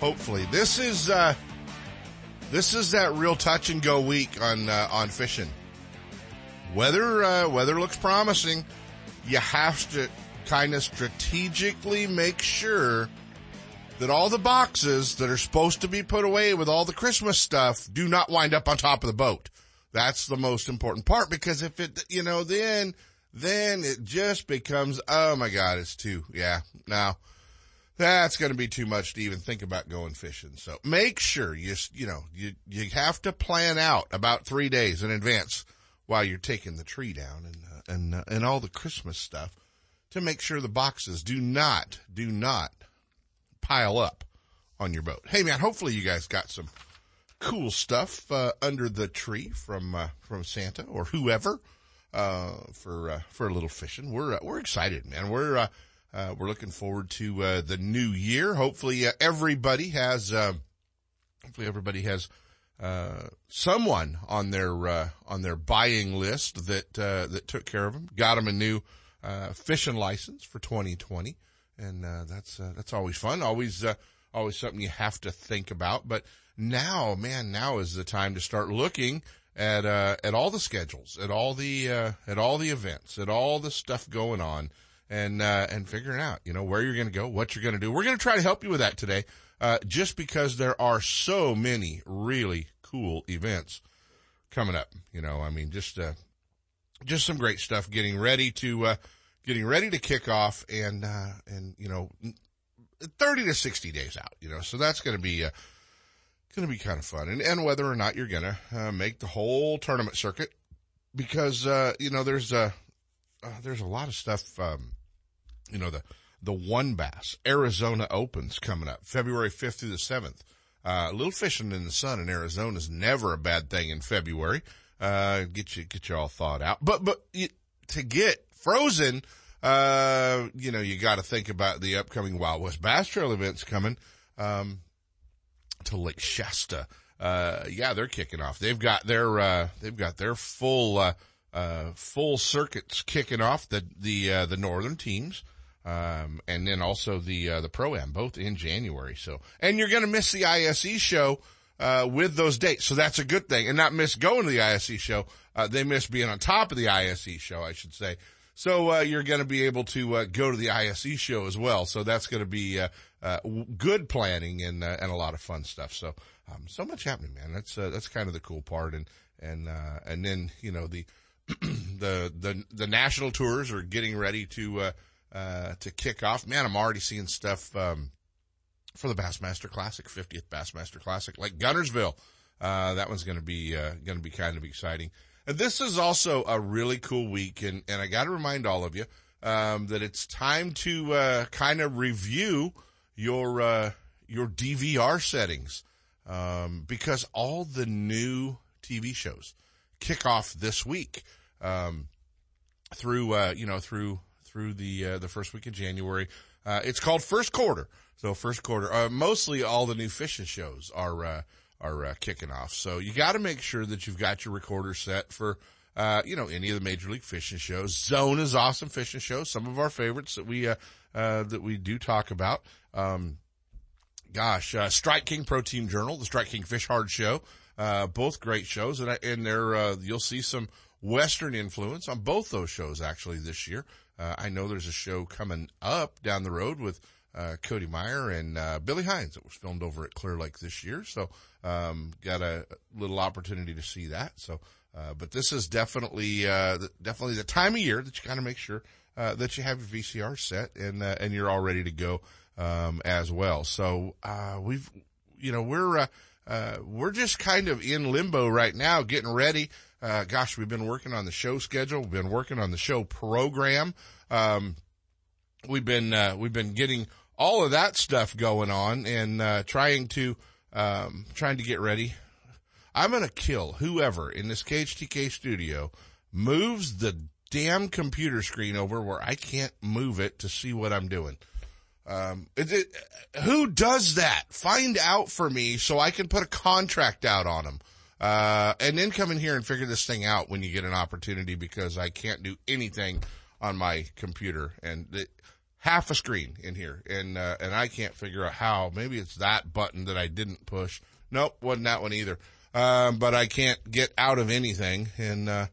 Hopefully. This is, uh, this is that real touch and go week on, uh, on fishing. Weather, uh, weather looks promising. You have to kind of strategically make sure that all the boxes that are supposed to be put away with all the Christmas stuff do not wind up on top of the boat. That's the most important part because if it, you know, then, then it just becomes, oh my God, it's too, yeah. Now, that's going to be too much to even think about going fishing. So make sure you, you know, you, you have to plan out about three days in advance while you're taking the tree down and, uh, and, uh, and all the Christmas stuff to make sure the boxes do not, do not pile up on your boat. Hey man, hopefully you guys got some cool stuff uh, under the tree from uh, from Santa or whoever uh, for uh, for a little fishing. We're uh, we're excited, man. We're uh, Uh, we're looking forward to uh, the new year. Hopefully, uh, everybody has hopefully everybody has someone on their on their buying list that that took care of them, got them a new fishing license for 2020, and that's that's always fun. Always always something you have to think about, but now, man, now is the time to start looking at uh, at all the schedules, at all the uh, at all the events, at all the stuff going on, and uh, and figuring out, you know, where you're going to go, what you're going to do. We're going to try to help you with that today, uh, just because there are so many really cool events coming up. You know, I mean, just uh, just some great stuff getting ready to uh, getting ready to kick off, and and you know, thirty to sixty days out. You know, so that's going to be going to be kind of fun. And, and whether or not you're going to uh, make the whole tournament circuit, because, uh, you know, there's a, uh, there's a lot of stuff, um, you know, the, the WON Bass Arizona Opens coming up February 5th through the 7th. Uh, a little fishing in the sun in Arizona is never a bad thing in February. Uh, get you, get you all thawed out. But, but you, to get frozen, uh, you know, you got to think about the upcoming Wild West Bass Trail events coming. Um, to Lake Shasta. Uh, yeah, they're kicking off. They've got their, uh, they've got their full, uh, uh, full circuits kicking off the, the, uh, the northern teams. Um, and then also the, uh, the pro-am, both in January. So, and you're going to miss the ISE show, uh, with those dates. So that's a good thing and not miss going to the ISE show. Uh, they miss being on top of the ISE show, I should say. So, uh, you're going to be able to, uh, go to the ISE show as well. So that's going to be, uh, uh, good planning and uh, and a lot of fun stuff. So um, so much happening, man. That's uh, that's kind of the cool part, and and and then you know the the the the national tours are getting ready to uh, uh, to kick off. Man, I'm already seeing stuff um, for the Bassmaster Classic, 50th Bassmaster Classic, like Guntersville. Uh that one's going to be uh, going to be kind of exciting. And this is also a really cool week, and and I got to remind all of you um, that it's time to kind of review your uh, your DVR settings um, because all the new TV shows kick off this week um, through uh, you know through through the uh, the first week of January. Uh, it's called First Quarter. So first quarter, uh, mostly all the new fishing shows are uh, are uh, kicking off. So you got to make sure that you've got your recorder set for. Uh, you know, any of the major league fishing shows. Zona's awesome fishing show. Some of our favorites that we, that we do talk about. Um, gosh, uh, Strike King Pro Team Journal, the Strike King Fish Hard Show, uh, both great shows, and and there uh, you'll see some Western influence on both those shows actually this year. Uh, I know there's a show coming up down the road with uh, Cody Meyer and uh, Billy Hines that was filmed over at Clear Lake this year, so um, got a little opportunity to see that. So, but this is definitely definitely the time of year that you kind of make sure uh, that you have your VCR set and uh, and you're all ready to go um, as well. So uh, we've you know we're uh, uh, we're just kind of in limbo right now, getting ready. Uh, gosh, we've been working on the show schedule. We've been working on the show program. Um, we've been we've been getting all of that stuff going on and, uh, trying to, um, trying to get ready. I'm going to kill whoever in this KHTK studio moves the damn computer screen over where I can't move it to see what I'm doing. Um, it, it, who does that? Find out for me so I can put a contract out on them. Uh, and then come in here and figure this thing out when you get an opportunity because I can't do anything on my computer and half a screen in here and, uh, and I can't figure out how. Maybe it's that button that I didn't push. Nope, wasn't that one either. Um, but I can't get out of anything and, uh,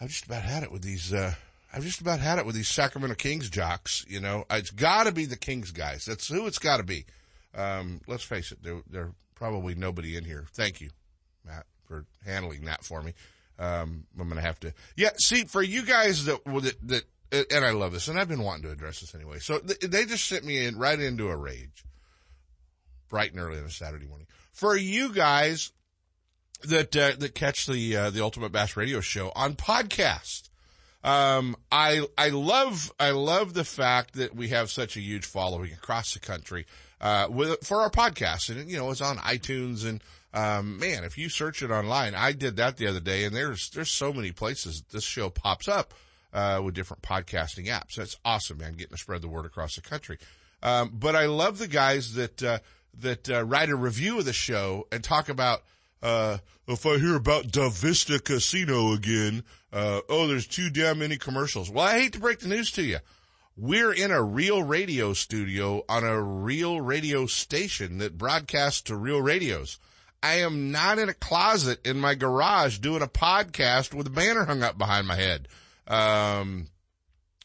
I've just about had it with these, uh, I've just about had it with these Sacramento Kings jocks. You know, it's got to be the Kings guys. That's who it's got to be. Um, let's face it, there, there probably nobody in here. Thank you, Matt, for handling that for me. Um, I'm going to have to, yeah, see, for you guys that, that, that, and I love this, and I've been wanting to address this anyway. So they just sent me in right into a rage, bright and early on a Saturday morning. For you guys that, uh, that catch the, uh, the Ultimate Bass Radio Show on podcast, um, I, I love, I love the fact that we have such a huge following across the country, uh, with, for our podcast. And, you know, it's on iTunes and, um, man, if you search it online, I did that the other day and there's, there's so many places this show pops up, uh, with different podcasting apps. That's awesome, man, getting to spread the word across the country. Um, but I love the guys that, uh, that, uh, write a review of the show and talk about, uh, if I hear about Da Vista Casino again, uh, oh, there's too damn many commercials. Well, I hate to break the news to you. We're in a real radio studio on a real radio station that broadcasts to real radios. I am not in a closet in my garage doing a podcast with a banner hung up behind my head. Um,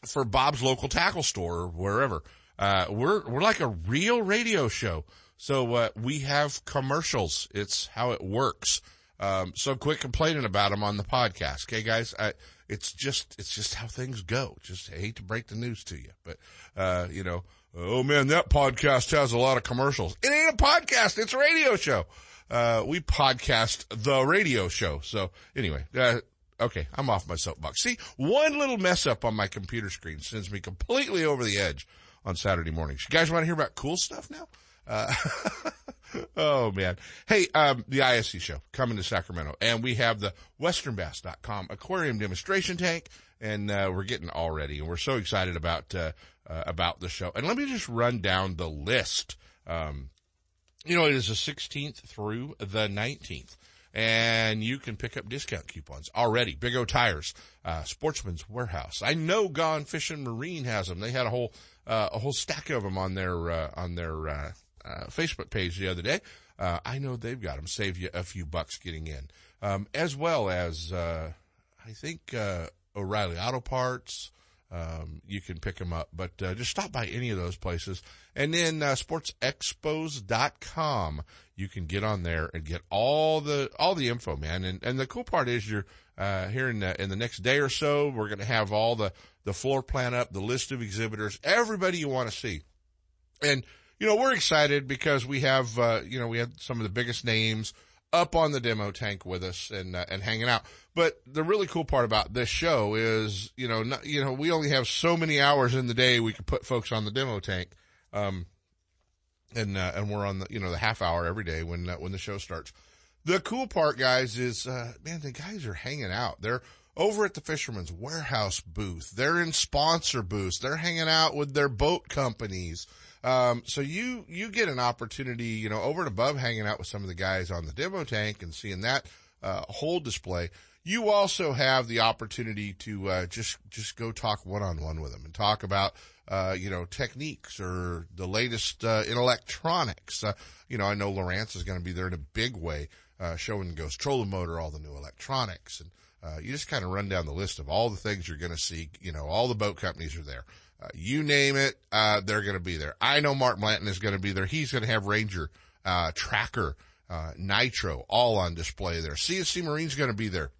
for Bob's local tackle store or wherever. Uh, we're, we're like a real radio show. So, uh, we have commercials. It's how it works. Um, so quit complaining about them on the podcast. Okay, guys. I, it's just, it's just how things go. Just I hate to break the news to you, but, uh, you know, oh man, that podcast has a lot of commercials. It ain't a podcast. It's a radio show. Uh, we podcast the radio show. So anyway, uh, okay, I'm off my soapbox. See, one little mess up on my computer screen sends me completely over the edge on Saturday mornings. You guys want to hear about cool stuff now? Uh, oh man. Hey, um, the ISE show coming to Sacramento and we have the westernbass.com aquarium demonstration tank and, uh, we're getting all ready and we're so excited about, uh, uh, about the show. And let me just run down the list. Um, you know, it is the 16th through the 19th and you can pick up discount coupons already. Big O Tires, uh, Sportsman's Warehouse. I know Gone Fishing Marine has them. They had a whole, uh, a whole stack of them on their, uh, on their, uh, uh, Facebook page the other day. Uh, I know they've got them. Save you a few bucks getting in, um, as well as uh, I think uh, O'Reilly Auto Parts. Um, you can pick them up, but uh, just stop by any of those places. And then uh, sportsexpos.com. You can get on there and get all the all the info, man. And and the cool part is you're uh, here in the in the next day or so. We're going to have all the the floor plan up, the list of exhibitors, everybody you want to see, and you know, we're excited because we have, uh, you know, we have some of the biggest names up on the demo tank with us and, uh, and hanging out. But the really cool part about this show is, you know, not, you know, we only have so many hours in the day we can put folks on the demo tank. Um, and, uh, and we're on the, you know, the half hour every day when, uh, when the show starts. The cool part, guys, is, uh, man, the guys are hanging out. They're over at the Fisherman's Warehouse booth. They're in sponsor booths. They're hanging out with their boat companies. Um, so you, you get an opportunity, you know, over and above hanging out with some of the guys on the demo tank and seeing that, uh, whole display. You also have the opportunity to, uh, just, just go talk one on one with them and talk about, uh, you know, techniques or the latest, uh, in electronics. Uh, you know, I know Lowrance is going to be there in a big way, uh, showing Ghost Trolling Motor, all the new electronics and, uh, you just kind of run down the list of all the things you're going to see. You know, all the boat companies are there. You name it, uh, they're going to be there. I know Mark Blanton is going to be there. He's going to have Ranger, uh, Tracker, uh, Nitro all on display there. CSC Marine's going to be there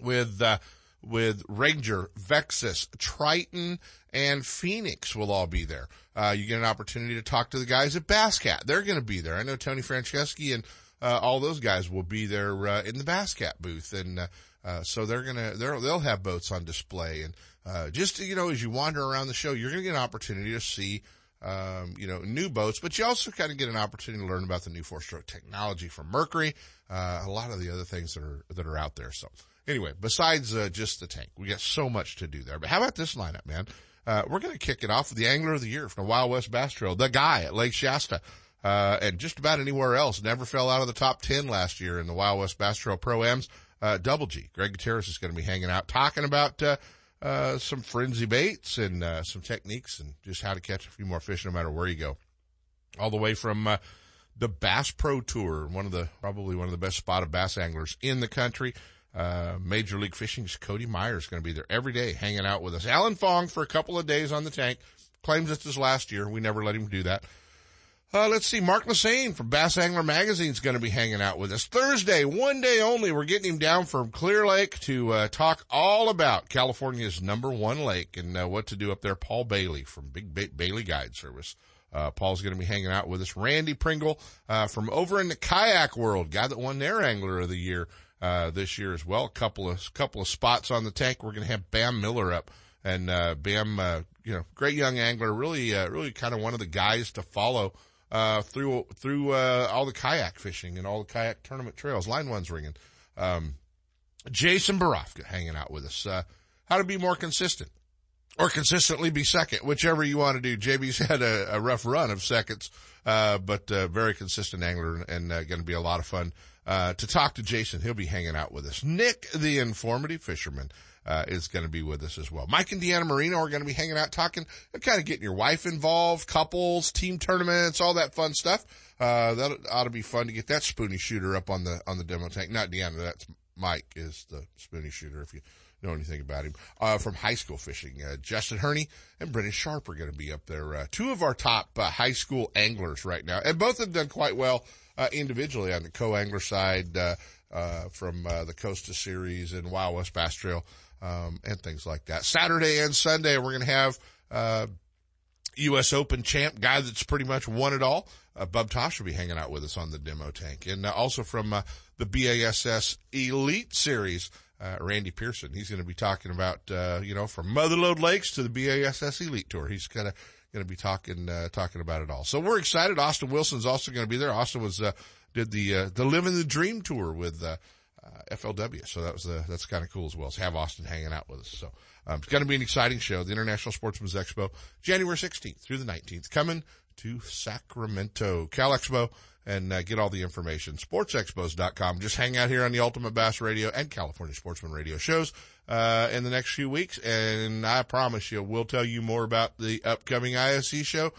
with, uh, with Ranger, Vexus, Triton, and Phoenix will all be there. Uh, you get an opportunity to talk to the guys at Basscat. They're going to be there. I know Tony Franceschi and, all those guys will be there, in the Basscat booth. And, so they're gonna, they're, they'll have boats on display and, uh, just, you know, as you wander around the show, you're going to get an opportunity to see, um, you know, new boats, but you also kind of get an opportunity to learn about the new four stroke technology from Mercury, uh, a lot of the other things that are, that are out there. So anyway, besides, uh, just the tank, we got so much to do there. But how about this lineup, man? Uh, we're going to kick it off with the angler of the year from the Wild West Bass Trail, the guy at Lake Shasta. Uh, and just about anywhere else never fell out of the top 10 last year in the Wild West Bass Trail Pro-Ams. Uh, Double G, Greg Gutierrez is going to be hanging out talking about, uh, uh, some frenzy baits and, uh, some techniques and just how to catch a few more fish no matter where you go. All the way from, the Bass Pro Tour, one of the, probably one of the best spotted bass anglers in the country. Uh, Major League Fishing's Cody Meyer is going to be there every day hanging out with us. Alan Fong for a couple of days on the tank claims it's his last year. We never let him do that. Uh, let's see. Mark Lassagne from Bass Angler Magazine is going to be hanging out with us Thursday, one day only. We're getting him down from Clear Lake to uh, talk all about California's number one lake and uh, what to do up there. Paul Bailey from Big ba- Bailey Guide Service. Uh, Paul's going to be hanging out with us. Randy Pringle uh, from over in the kayak world, guy that won their Angler of the Year uh, this year as well. A couple of couple of spots on the tank. We're going to have Bam Miller up, and Bam, you know, great young angler, really, really kind of one of the guys to follow uh, through through uh, all the kayak fishing and all the kayak tournament trails. Line one's ringing. Um, Jason Borofka hanging out with us. Uh, how to be more consistent or consistently be second, whichever you want to do. JB's had a, a rough run of seconds, uh, but uh, very consistent angler and uh, going to be a lot of fun to talk to Jason. He'll be hanging out with us. Nick, the informative fisherman uh, is going to be with us as well. Mike and Deanna Marino are going to be hanging out talking, kind of getting your wife involved, couples, team tournaments, all that fun stuff. Uh, that ought to be fun to get that spoony shooter up on the, on the demo tank. Not Deanna, that's Mike is the spoony shooter if you know anything about him. Uh, from high school fishing, uh, Justin Herney and Brennan Sharp are going to be up there. Uh, two of our top uh, high school anglers right now, and both have done quite well uh, individually on the co-angler side uh, uh, from uh, the Costa Series and Wild West Bass Trail um, and things like that. Saturday and Sunday, we're going to have, uh, U.S. Open champ guy that's pretty much won it all. Uh, Bub Tosh will be hanging out with us on the demo tank. And uh, also from uh, the BASS Elite Series, uh, Randy Pierson. He's going to be talking about, uh, you know, from Motherlode Lakes to the BASS Elite Tour. He's kind of going to be talking, uh, talking about it all. So we're excited. Austin Wilson's also going to be there. Austin was, did the, the Living the Dream tour with, uh, FLW. So that was the, that's kind of cool as well. To have Austin hanging out with us. So, um, it's going to be an exciting show. The International Sportsman's Expo, January 16th through the 19th, coming to Sacramento, Cal Expo, and uh, get all the information. SportsExpos.com. Just hang out here on the Ultimate Bass Radio and California Sportsman Radio shows uh, in the next few weeks, and I promise you, we'll tell you more about the upcoming ISE show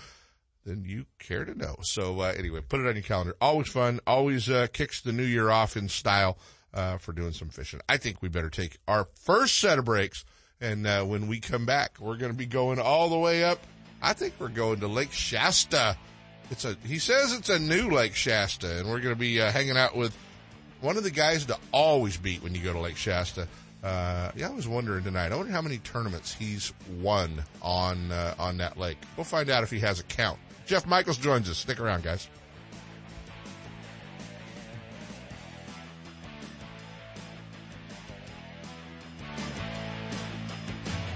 than you care to know. So uh, anyway, put it on your calendar. Always fun. Always uh, kicks the new year off in style uh, for doing some fishing. I think we better take our first set of breaks. And uh, when we come back, we're going to be going all the way up. I think we're going to Lake Shasta. It's a, he says it's a new Lake Shasta, and we're going to be uh, hanging out with one of the guys to always beat when you go to Lake Shasta. Uh, yeah, I was wondering tonight. I wonder how many tournaments he's won on uh, on that lake. We'll find out if he has a count. Jeff Michels joins us. Stick around, guys.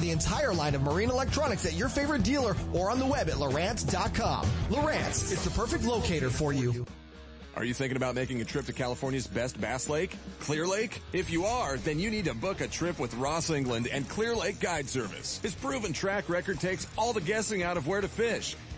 the entire line of marine electronics at your favorite dealer or on the web at Lowrance.com. Lowrance is the perfect locator for you. Are you thinking about making a trip to California's best bass lake? Clear Lake? If you are, then you need to book a trip with Ross England and Clear Lake Guide Service. His proven track record takes all the guessing out of where to fish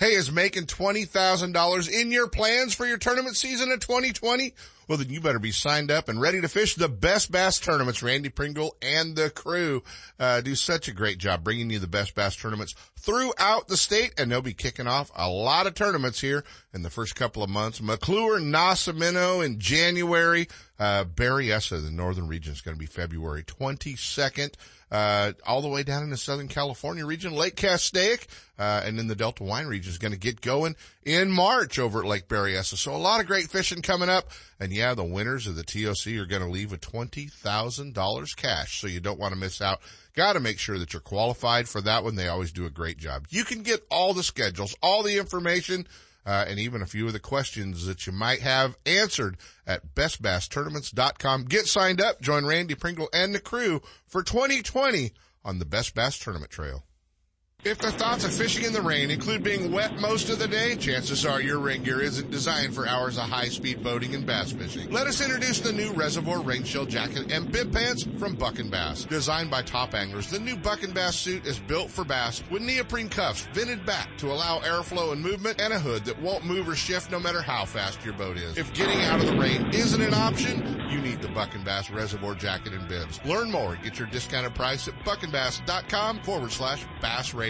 Hey, is making $20,000 in your plans for your tournament season of 2020? Well, then you better be signed up and ready to fish the best bass tournaments. Randy Pringle and the crew uh, do such a great job bringing you the best bass tournaments throughout the state, and they'll be kicking off a lot of tournaments here in the first couple of months. McClure, Nacimiento in January. Uh, Berryessa, the northern region, is going to be February 22nd uh, all the way down in the Southern California region. Lake Castaic, uh, and then the Delta Wine region is going to get going in March over at Lake Berryessa. So a lot of great fishing coming up. And yeah, the winners of the TOC are going to leave with $20,000 cash. So you don't want to miss out. Got to make sure that you're qualified for that one. They always do a great job. You can get all the schedules, all the information, uh, and even a few of the questions that you might have answered at bestbasstournaments.com. Get signed up, join Randy Pringle and the crew for 2020 on the Best Bass Tournament Trail. If the thoughts of fishing in the rain include being wet most of the day, chances are your rain gear isn't designed for hours of high-speed boating and bass fishing. Let us introduce the new Reservoir Rain Shell Jacket and Bib Pants from Buck and Bass. Designed by top anglers, the new Buck and Bass suit is built for bass with neoprene cuffs vented back to allow airflow and movement and a hood that won't move or shift no matter how fast your boat is. If getting out of the rain isn't an option, you need the Buck and Bass Reservoir Jacket and Bibs. Learn more. Get your discounted price at buckandbass.com forward slash bass radio.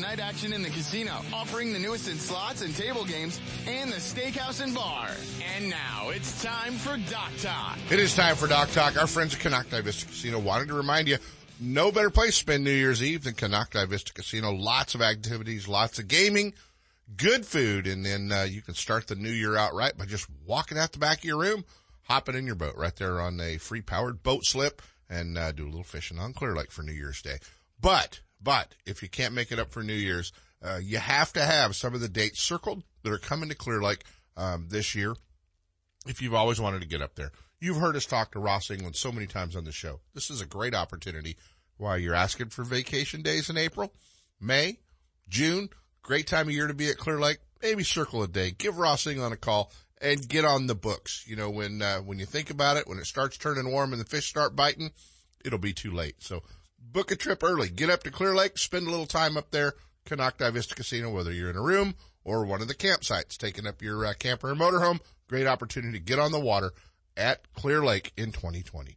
night action in the casino, offering the newest in slots and table games, and the steakhouse and bar. And now it's time for Dock Talk. It is time for Dock Talk. Our friends at Konocti Vista Casino wanted to remind you, no better place to spend New Year's Eve than Konocti Vista Casino. Lots of activities, lots of gaming, good food, and then uh, you can start the new year out right by just walking out the back of your room, hopping in your boat right there on a free powered boat slip, and uh, do a little fishing on Clear Lake for New Year's Day. But but if you can't make it up for New Year's, uh, you have to have some of the dates circled that are coming to Clear Lake um, this year. If you've always wanted to get up there, you've heard us talk to Ross England so many times on the show. This is a great opportunity. While you're asking for vacation days in April, May, June, great time of year to be at Clear Lake. Maybe circle a day. Give Ross England a call and get on the books. You know, when uh, when you think about it, when it starts turning warm and the fish start biting, it'll be too late. So book a trip early. Get up to Clear Lake, spend a little time up there, Konocti Vista Casino, whether you're in a room or one of the campsites, taking up your uh, camper or motorhome. Great opportunity to get on the water at Clear Lake in 2020.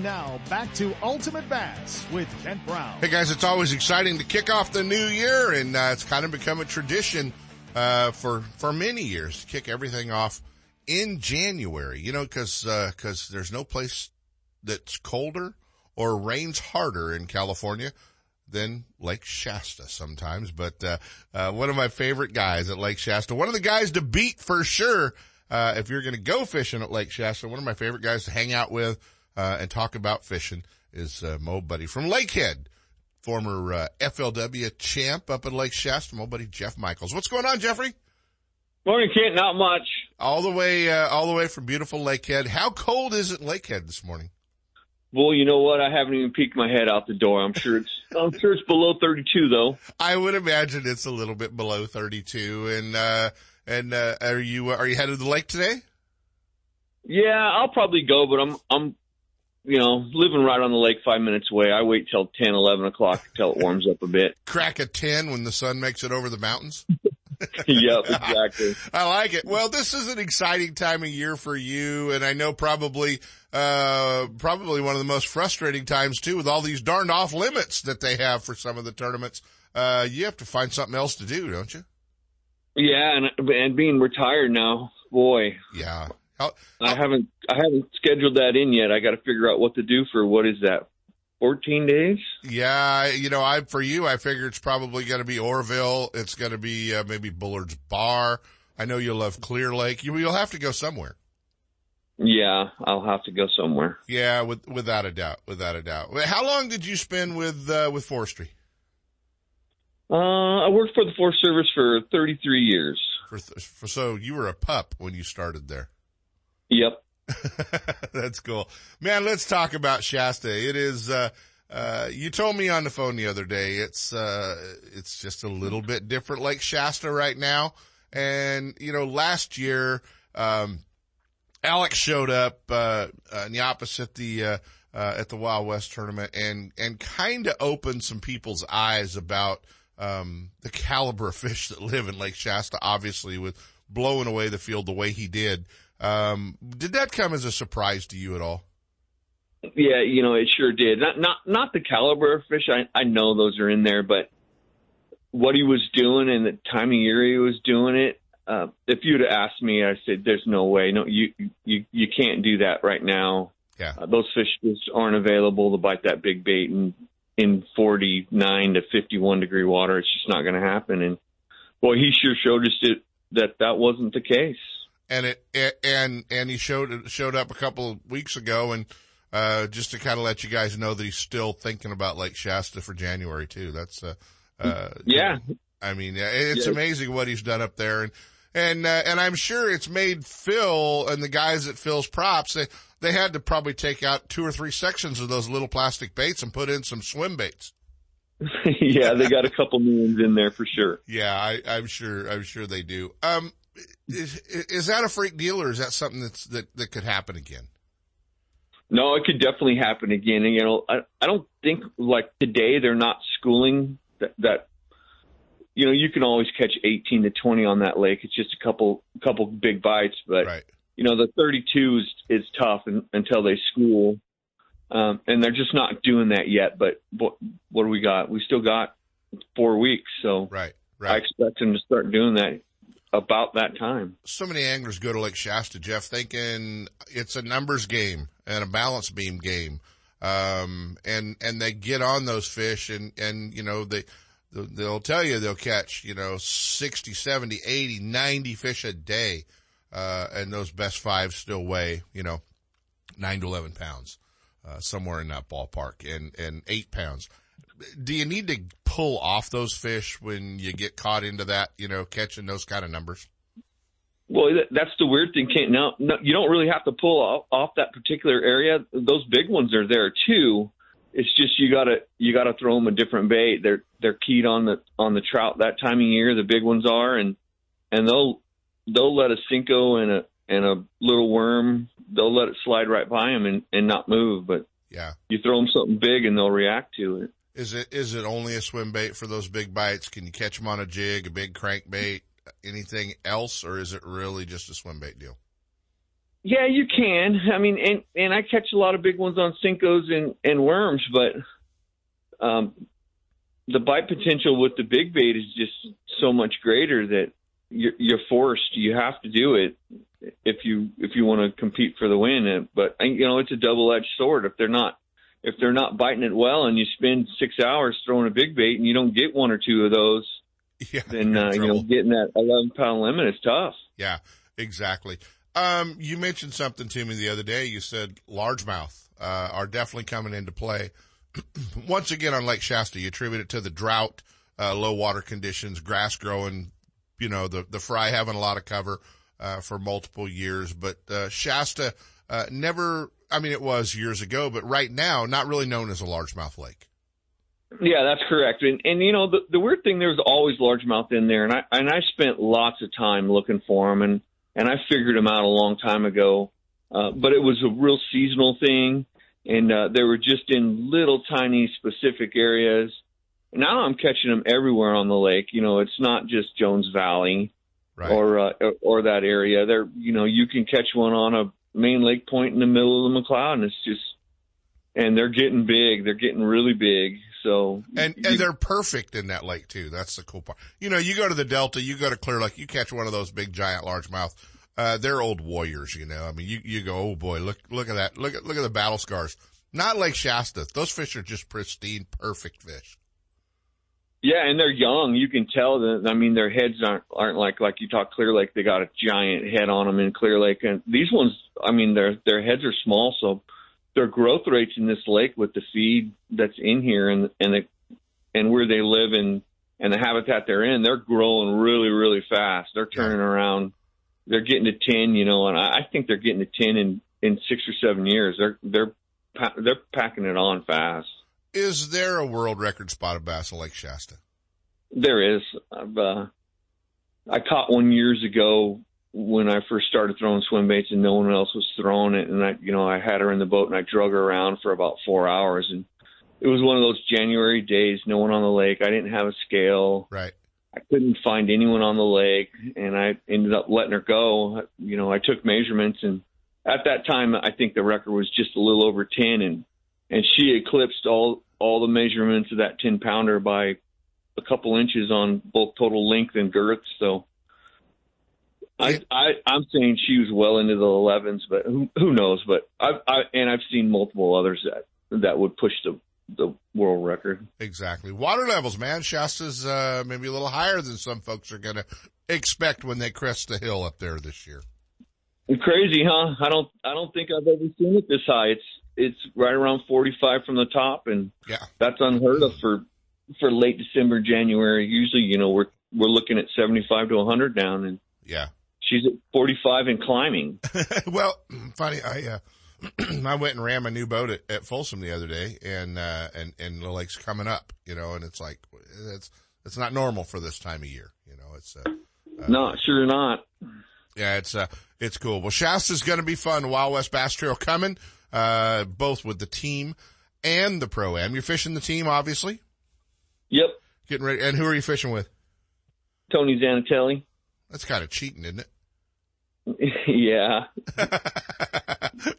And now back to Ultimate Bass with Kent Brown. Hey guys, it's always exciting to kick off the new year, and uh, it's kind of become a tradition uh, for for many years to kick everything off in January. You know, because because there's no place that's colder or rains harder in California than Lake Shasta sometimes. But uh, uh, one of my favorite guys at Lake Shasta, one of the guys to beat for sure. Uh, if you're going to go fishing at Lake Shasta, one of my favorite guys to hang out with uh, and talk about fishing is uh, Mo Buddy from Lakehead, former uh, FLW champ up in Lake Shasta. Mo Buddy Jeff Michels. What's going on, Jeffrey? Morning, Kent. Not much. All the way, uh, all the way from beautiful Lakehead. How cold is it Lakehead this morning? Well, you know what? I haven't even peeked my head out the door. I'm sure it's I'm sure it's below 32 though. I would imagine it's a little bit below 32. And uh, and uh, are you are you headed to the lake today? Yeah, I'll probably go, but I'm I'm you know, living right on the lake five minutes away. I wait till 10, 11 o'clock until it warms up a bit. Crack a 10 when the sun makes it over the mountains? yep, exactly. I like it. Well, this is an exciting time of year for you, and I know probably, uh, probably one of the most frustrating times too with all these darned off limits that they have for some of the tournaments. Uh, you have to find something else to do, don't you? Yeah, and, and being retired now, boy. Yeah. How, I haven't I haven't scheduled that in yet. I got to figure out what to do for what is that? 14 days? Yeah, you know, I for you I figure it's probably going to be Oroville, it's going to be uh, maybe Bullard's Bar. I know you'll love Clear Lake. You you'll have to go somewhere. Yeah, I'll have to go somewhere. Yeah, with, without a doubt, without a doubt. How long did you spend with uh, with forestry? Uh, I worked for the Forest Service for 33 years. For, for so you were a pup when you started there. Yep. That's cool. Man, let's talk about Shasta. It is, uh, uh, you told me on the phone the other day, it's, uh, it's just a little bit different like Shasta right now. And, you know, last year, um, Alex showed up, uh, uh in the opposite the, uh, uh, at the Wild West tournament and, and kind of opened some people's eyes about, um, the caliber of fish that live in Lake Shasta, obviously with blowing away the field the way he did. Um, did that come as a surprise to you at all? Yeah, you know, it sure did. Not not not the caliber of fish. I I know those are in there, but what he was doing and the time of year he was doing it. Uh, if you'd have asked me, I said, "There's no way. No, you you you can't do that right now. Yeah, uh, those fish just aren't available to bite that big bait in in 49 to 51 degree water. It's just not going to happen." And boy, he sure showed us it, that that wasn't the case and it and and he showed showed up a couple of weeks ago, and uh, just to kind of let you guys know that he's still thinking about Lake Shasta for January too. That's uh, uh yeah. I mean, it's yeah. amazing what he's done up there, and and uh, and I'm sure it's made Phil and the guys at Phil's props they they had to probably take out two or three sections of those little plastic baits and put in some swim baits. yeah, they got a couple millions in there for sure. Yeah, I, I'm sure. I'm sure they do. Um, is, is that a freak deal or is that something that's, that, that could happen again? No, it could definitely happen again. And, you know, I, I don't think like today they're not schooling that, that, you know, you can always catch 18 to 20 on that lake. It's just a couple, couple big bites, but right. you know, the 32 is, is tough in, until they school. Um, and they're just not doing that yet. But what, what do we got? We still got four weeks. So right, right. I expect them to start doing that about that time. So many anglers go to Lake Shasta, Jeff, thinking it's a numbers game and a balance beam game. Um, and, and they get on those fish and, and, you know, they, they'll tell you they'll catch, you know, 60, 70, 80, 90 fish a day. Uh, and those best five still weigh, you know, nine to 11 pounds. uh, somewhere in that ballpark and, and eight pounds. Do you need to pull off those fish when you get caught into that, you know, catching those kind of numbers? Well, that's the weird thing. Can't now, no, you don't really have to pull off, off that particular area. Those big ones are there too. It's just you gotta you gotta throw them a different bait. They're they're keyed on the on the trout that time of year. The big ones are, and and they'll they'll let a Senko and a and a little worm. They'll let it slide right by them and and not move. But yeah, you throw them something big and they'll react to it. Is it is it only a swim bait for those big bites? Can you catch them on a jig, a big crankbait, anything else, or is it really just a swim bait deal? Yeah, you can. I mean, and and I catch a lot of big ones on Senkos and and worms, but um, the bite potential with the big bait is just so much greater that you're, you're forced. You have to do it if you if you want to compete for the win. But you know, it's a double edged sword. If they're not if they're not biting it well, and you spend six hours throwing a big bait and you don't get one or two of those, yeah, then uh, you know getting that eleven pound limit is tough. Yeah, exactly. Um, you mentioned something to me the other day. You said largemouth uh, are definitely coming into play. Once again on Lake Shasta, you attribute it to the drought, uh, low water conditions, grass growing, you know, the, the fry having a lot of cover, uh, for multiple years. But, uh, Shasta, uh, never, I mean, it was years ago, but right now, not really known as a largemouth lake. Yeah, that's correct. And, and you know, the, the weird thing, there's always largemouth in there. And I, and I spent lots of time looking for them. And, and I figured them out a long time ago. Uh, but it was a real seasonal thing, and uh, they were just in little tiny specific areas. Now I'm catching them everywhere on the lake. You know, it's not just Jones Valley right. or uh, or that area. There, you know, you can catch one on a main lake point in the middle of the and it's just and they're getting big. They're getting really big. So and and they're perfect in that lake too. That's the cool part. You know, you go to the Delta, you go to Clear Lake, you catch one of those big giant largemouth. Uh, they're old warriors, you know. I mean, you you go, oh boy, look look at that, look at look at the battle scars. Not Lake Shasta. Those fish are just pristine, perfect fish. Yeah, and they're young. You can tell that. I mean, their heads aren't aren't like like you talk Clear Lake. They got a giant head on them in Clear Lake, and these ones. I mean, their their heads are small, so their growth rates in this lake with the feed that's in here and and the and where they live and and the habitat they're in, they're growing really really fast. They're turning around. They're getting to ten, you know, and I, think they're getting to ten in in six or seven years. They're they're they're packing it on fast. Is there a world record spot of bass in Lake Shasta? There is. I've, uh, I caught one years ago when I first started throwing swim baits and no one else was throwing it. And I, you know, I had her in the boat and I drug her around for about four hours. And it was one of those January days, no one on the lake. I didn't have a scale. Right. I couldn't find anyone on the lake and I ended up letting her go. You know, I took measurements and at that time, I think the record was just a little over 10 and, and she eclipsed all, all the measurements of that 10 pounder by a couple inches on both total length and girth. So, I, I I'm saying she was well into the 11s, but who who knows? But I've I, and I've seen multiple others that that would push the the world record. Exactly. Water levels, man. Shasta's uh, maybe a little higher than some folks are going to expect when they crest the hill up there this year. Crazy, huh? I don't I don't think I've ever seen it this high. It's it's right around 45 from the top, and yeah, that's unheard of for for late December, January. Usually, you know, we're we're looking at 75 to 100 down, and yeah, she's at 45 and climbing. well, funny, I, uh, I went and ran my new boat at, at Folsom the other day and, uh, and, and the lake's coming up, you know, and it's like, it's, it's not normal for this time of year, you know, it's, uh, uh no, sure not. Yeah, it's, uh, it's cool. Well, Shasta's going to be fun. Wild West Bass Trail coming, uh, both with the team and the pro-am. You're fishing the team, obviously? Yep. Getting ready. And who are you fishing with? Tony Zanatelli. That's kind of cheating, isn't it? yeah.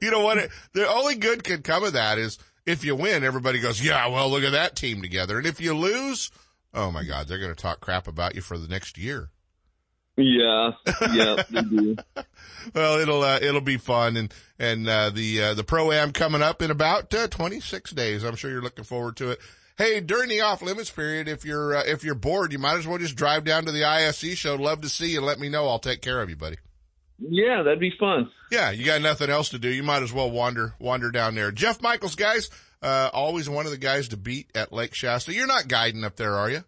you know what? The only good can come of that is if you win, everybody goes, yeah, well, look at that team together. And if you lose, oh my God, they're going to talk crap about you for the next year. Yeah, yeah, they do. well, it'll uh, it'll be fun, and and uh, the uh, the pro am coming up in about uh, 26 days. I'm sure you're looking forward to it. Hey, during the off limits period, if you're uh, if you're bored, you might as well just drive down to the ISE show. Love to see you. Let me know. I'll take care of you, buddy. Yeah, that'd be fun. Yeah, you got nothing else to do. You might as well wander wander down there. Jeff Michels, guys, uh, always one of the guys to beat at Lake Shasta. You're not guiding up there, are you?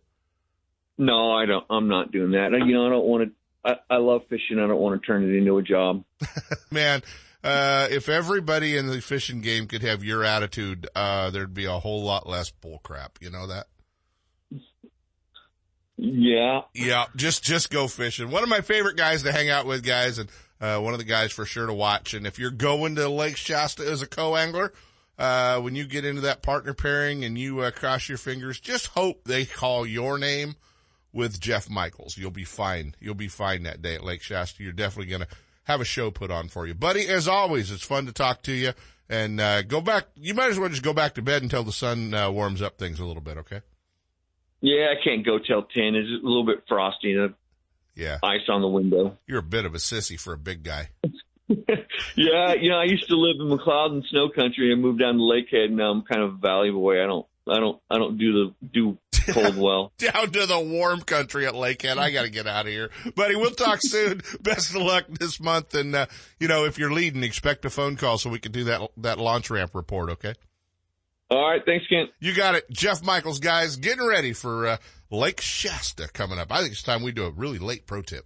No, I don't. I'm not doing that. You know, I don't want to. I, I love fishing. I don't want to turn it into a job. Man, uh, if everybody in the fishing game could have your attitude, uh, there'd be a whole lot less bull crap. You know that? Yeah. Yeah. Just, just go fishing. One of my favorite guys to hang out with guys and, uh, one of the guys for sure to watch. And if you're going to Lake Shasta as a co-angler, uh, when you get into that partner pairing and you, uh, cross your fingers, just hope they call your name with Jeff Michels. You'll be fine. You'll be fine that day at Lake Shasta. You're definitely going to have a show put on for you. Buddy, as always, it's fun to talk to you and, uh, go back. You might as well just go back to bed until the sun, uh, warms up things a little bit. Okay. Yeah, I can't go till 10. It's a little bit frosty. The Yeah. ice on the window. You're a bit of a sissy for a big guy. Yeah, you know, I used to live in McCloud and snow country and moved down to Lakehead and now I'm kind of a valley boy. I don't, I don't, I don't do the, do cold well. Down to the warm country at Lakehead. I got to get out of here. Buddy, we'll talk soon. Best of luck this month. And, uh, you know, if you're leading, expect a phone call so we can do that, that launch ramp report. Okay. All right. Thanks, Kent. You got it. Jeff Michels, guys, getting ready for, uh, Lake Shasta coming up. I think it's time we do a really late pro tip.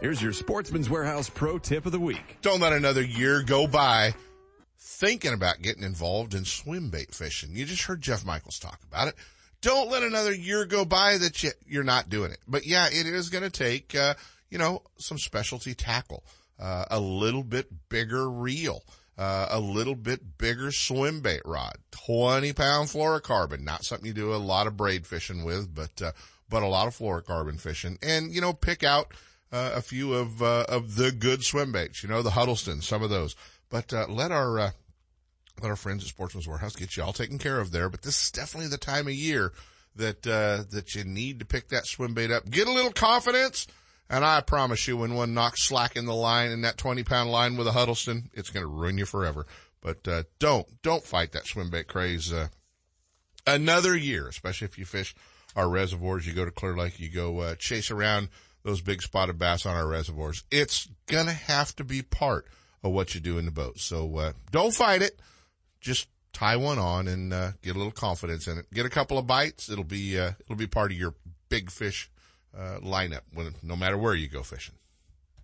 Here's your Sportsman's Warehouse Pro Tip of the Week. Don't let another year go by thinking about getting involved in swim bait fishing. You just heard Jeff Michels talk about it. Don't let another year go by that you, you're not doing it. But yeah, it is going to take, uh, you know, some specialty tackle, uh, a little bit bigger reel. Uh, a little bit bigger swim bait rod, 20 pound fluorocarbon, not something you do a lot of braid fishing with, but, uh, but a lot of fluorocarbon fishing and, you know, pick out, uh, a few of uh, of the good swim baits. You know, the Huddleston, some of those. But uh, let our uh, let our friends at Sportsman's Warehouse get you all taken care of there. But this is definitely the time of year that uh, that you need to pick that swim bait up. Get a little confidence. And I promise you, when one knocks slack in the line in that 20 pound line with a Huddleston, it's going to ruin you forever. But, uh, don't, don't fight that swim bait craze, uh, another year, especially if you fish our reservoirs. You go to Clear Lake, you go, uh, chase around those big spotted bass on our reservoirs. It's gonna have to be part of what you do in the boat. So, uh, don't fight it. Just tie one on and, uh, get a little confidence in it. Get a couple of bites. It'll be, uh, it'll be part of your big fish, uh, lineup when, no matter where you go fishing.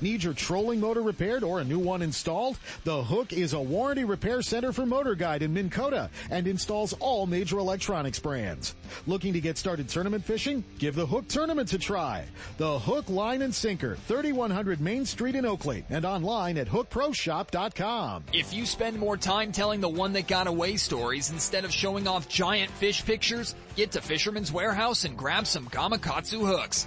Need your trolling motor repaired or a new one installed? The Hook is a warranty repair center for Motor Guide in Minn Kota and installs all major electronics brands. Looking to get started tournament fishing? Give the Hook tournaments a try. The Hook Line and Sinker, 3100 Main Street in Oakley and online at hookproshop.com. If you spend more time telling the one that got away stories instead of showing off giant fish pictures, get to Fisherman's Warehouse and grab some Gamakatsu hooks.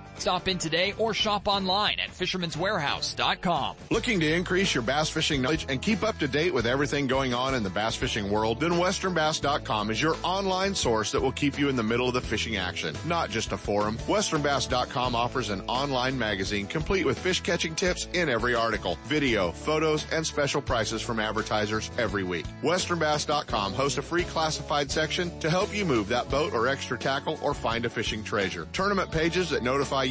Stop in today or shop online at fisherman'swarehouse.com. Looking to increase your bass fishing knowledge and keep up to date with everything going on in the bass fishing world? Then westernbass.com is your online source that will keep you in the middle of the fishing action, not just a forum. westernbass.com offers an online magazine complete with fish catching tips in every article, video, photos, and special prices from advertisers every week. westernbass.com hosts a free classified section to help you move that boat or extra tackle or find a fishing treasure. Tournament pages that notify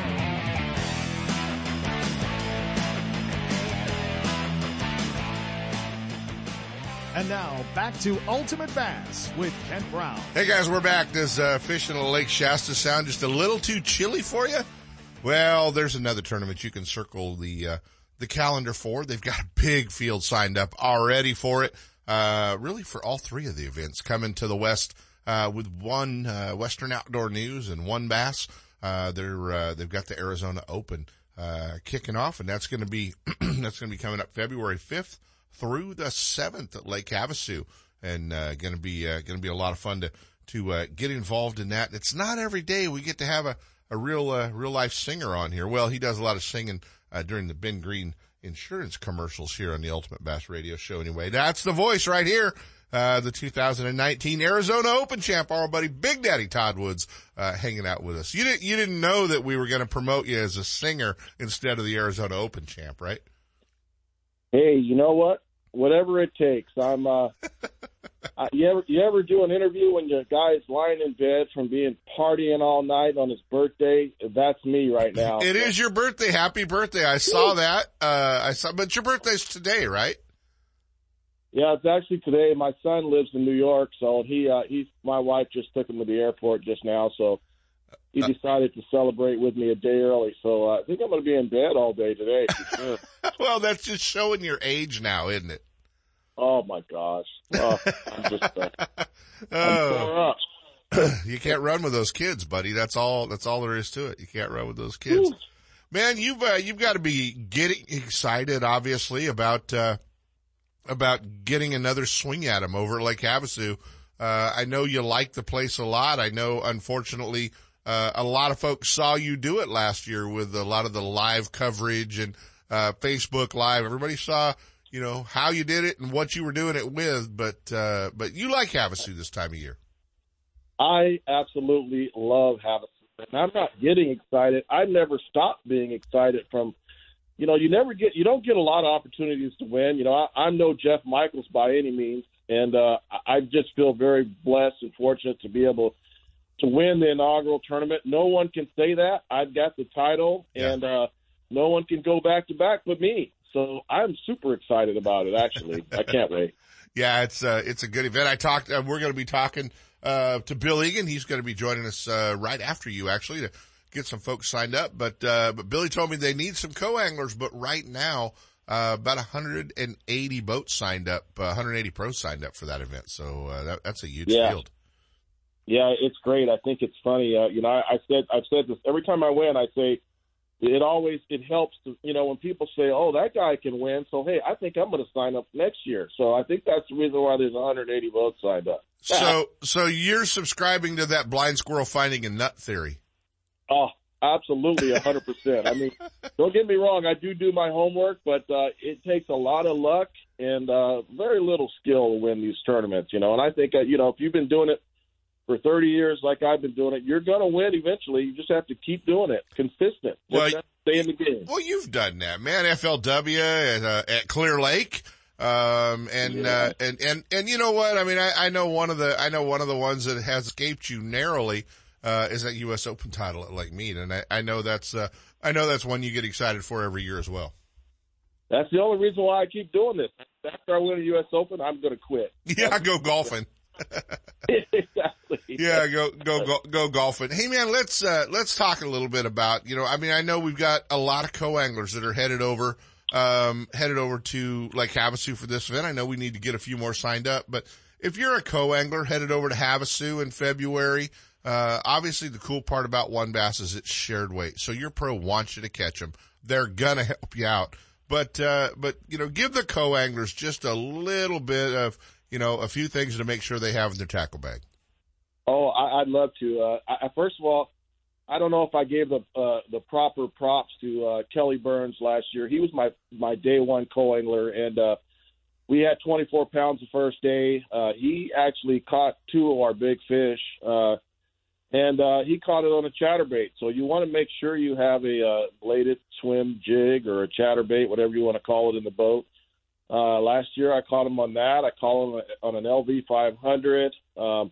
And now back to Ultimate Bass with Kent Brown. Hey guys, we're back. Does uh, fishing in Lake Shasta sound just a little too chilly for you? Well, there's another tournament you can circle the uh, the calendar for. They've got a big field signed up already for it. Uh, really for all three of the events coming to the west uh, with one uh, Western Outdoor News and WON Bass. Uh, they're uh, they've got the Arizona Open uh, kicking off, and that's going to be that's going to be coming up February fifth through the seventh at Lake Havasu, and uh, going to be uh, going to be a lot of fun to to uh, get involved in that. It's not every day we get to have a a real uh, real life singer on here. Well, he does a lot of singing uh, during the Ben Green insurance commercials here on the Ultimate Bass Radio Show. Anyway, that's the voice right here. Uh, the 2019 Arizona Open champ, our buddy Big Daddy Todd Woods, uh, hanging out with us. You didn't, you didn't know that we were going to promote you as a singer instead of the Arizona Open champ, right? Hey, you know what? Whatever it takes. I'm. uh uh, you ever you ever do an interview when the guy's lying in bed from being partying all night on his birthday? That's me right now. It is your birthday. Happy birthday! I saw that. Uh, I saw, but your birthday's today, right? Yeah, it's actually today. My son lives in New York, so he uh, he's my wife just took him to the airport just now, so he decided to celebrate with me a day early. So uh, I think I'm going to be in bed all day today. Sure. well, that's just showing your age now, isn't it? Oh my gosh! Oh, I'm just uh, I'm Oh. up. you can't run with those kids, buddy. That's all. That's all there is to it. You can't run with those kids. Man, you've uh, you've got to be getting excited, obviously, about uh, about getting another swing at him over at Lake Havasu. Uh, I know you like the place a lot. I know, unfortunately, uh, a lot of folks saw you do it last year with a lot of the live coverage and uh, Facebook Live. Everybody saw, you know, how you did it and what you were doing it with. But uh, but you like Havasu this time of year. I absolutely love Havasu, and I'm not getting excited. I never stop being excited from, you know, you never get, you don't get a lot of opportunities to win. You know, I, I'm no Jeff Michels by any means, and uh, I I just feel very blessed and fortunate to be able to win the inaugural tournament. No one can say that. I've got the title, and uh, no one can go back to back but me. So I'm super excited about it. Actually, I can't wait. Yeah, it's uh, it's a good event. I talked. Uh, we're going to be talking uh, to Bill Egan. He's going to be joining us uh, right after you, actually, to get some folks signed up. But uh, but Billy told me they need some co-anglers. But right now, uh, about 180 boats signed up, uh, 180 pros signed up for that event. So uh, that, that's a huge Yeah. field. Yeah, it's great. I think it's funny. Uh, you know, I, I said I've said this every time I win. I say it always it helps to you know when people say, "Oh, that guy can win," so hey, I think I'm going to sign up next year. So I think that's the reason why there's 180 votes signed up. So so you're subscribing to that blind squirrel finding a nut theory. Oh, absolutely, a hundred percent. I mean, don't get me wrong. I do do my homework, but uh, it takes a lot of luck and uh, very little skill to win these tournaments. You know, and I think uh, you know if you've been doing it for 30 years like I've been doing it, you're going to win eventually. You just have to keep doing it, consistent. Well, stay in the game. Well, you've done that, man. FLW at, uh, at Clear Lake. Um, and, uh, and, and, and you know what? I mean, I, I know one of the, I know one of the ones that has escaped you narrowly, uh, is that U.S. Open title at Lake Mead. And I, I know that's, uh, I know that's one you get excited for every year as well. That's the only reason why I keep doing this. After I win a U.S. Open, I'm going to quit. Yeah, I go golfing. exactly. yeah, go go go go golfing. Hey man, let's uh let's talk a little bit about, you know, I mean I know we've got a lot of co-anglers that are headed over um headed over to like Havasu for this event. I know we need to get a few more signed up, but if you're a co-angler headed over to Havasu in February, uh obviously the cool part about WON Bass is it's shared weight. So your pro wants you to catch them. They're gonna help you out. But uh but you know, give the co-anglers just a little bit of, you know, a few things to make sure they have in their tackle bag. Oh, I, I'd love to. Uh, I, first of all, I don't know if I gave the uh, the proper props to uh, Kelly Burns last year. He was my my day one co-angler, and uh, we had 24 pounds the first day. Uh, he actually caught two of our big fish, uh, and uh, he caught it on a chatterbait. So you want to make sure you have a uh, bladed swim jig or a chatterbait, whatever you want to call it, in the boat. Uh, last year I caught him on that. I caught him on an LV 500. Um,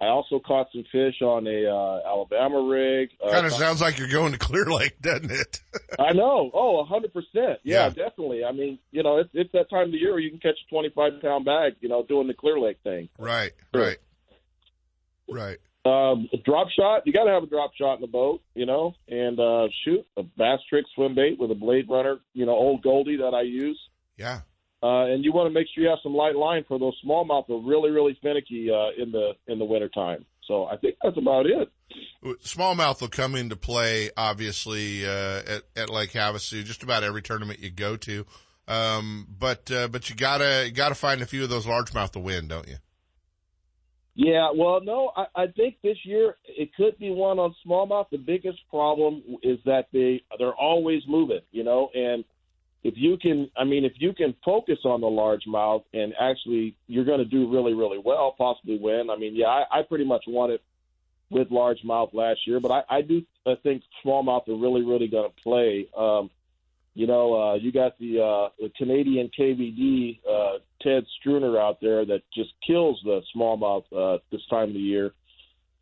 I also caught some fish on a uh, Alabama rig. Uh, Kind of sounds like you're going to Clear Lake, doesn't it? I know. Oh, a hundred percent. Yeah, definitely. I mean, you know, it's, it's that time of the year where you can catch a twenty-five pound bag. You know, doing the Clear Lake thing. Right, right, right. Um, a drop shot. You got to have a drop shot in the boat. You know, and uh, shoot a bass trick swim bait with a blade runner. You know, old Goldie that I use. Yeah. Uh, and you want to make sure you have some light line for those smallmouth are really, really finicky uh, in the in the wintertime. So I think that's about it. Smallmouth will come into play, obviously, uh, at, at Lake Havasu, just about every tournament you go to. Um, but, uh, but you gotta, you gotta find a few of those largemouth to win, don't you? Yeah, well, no, I, I think this year it could be one on smallmouth. The biggest problem is that they they're always moving, you know, and if you can, I mean, if you can focus on the largemouth and actually you're going to do really, really well, possibly win. I mean, yeah, I, I pretty much won it with largemouth last year, but I, I do I think smallmouth are really, really going to play. Um, you know, uh, you got the, uh, the Canadian KVD uh, Ted Struner out there that just kills the smallmouth uh, this time of the year.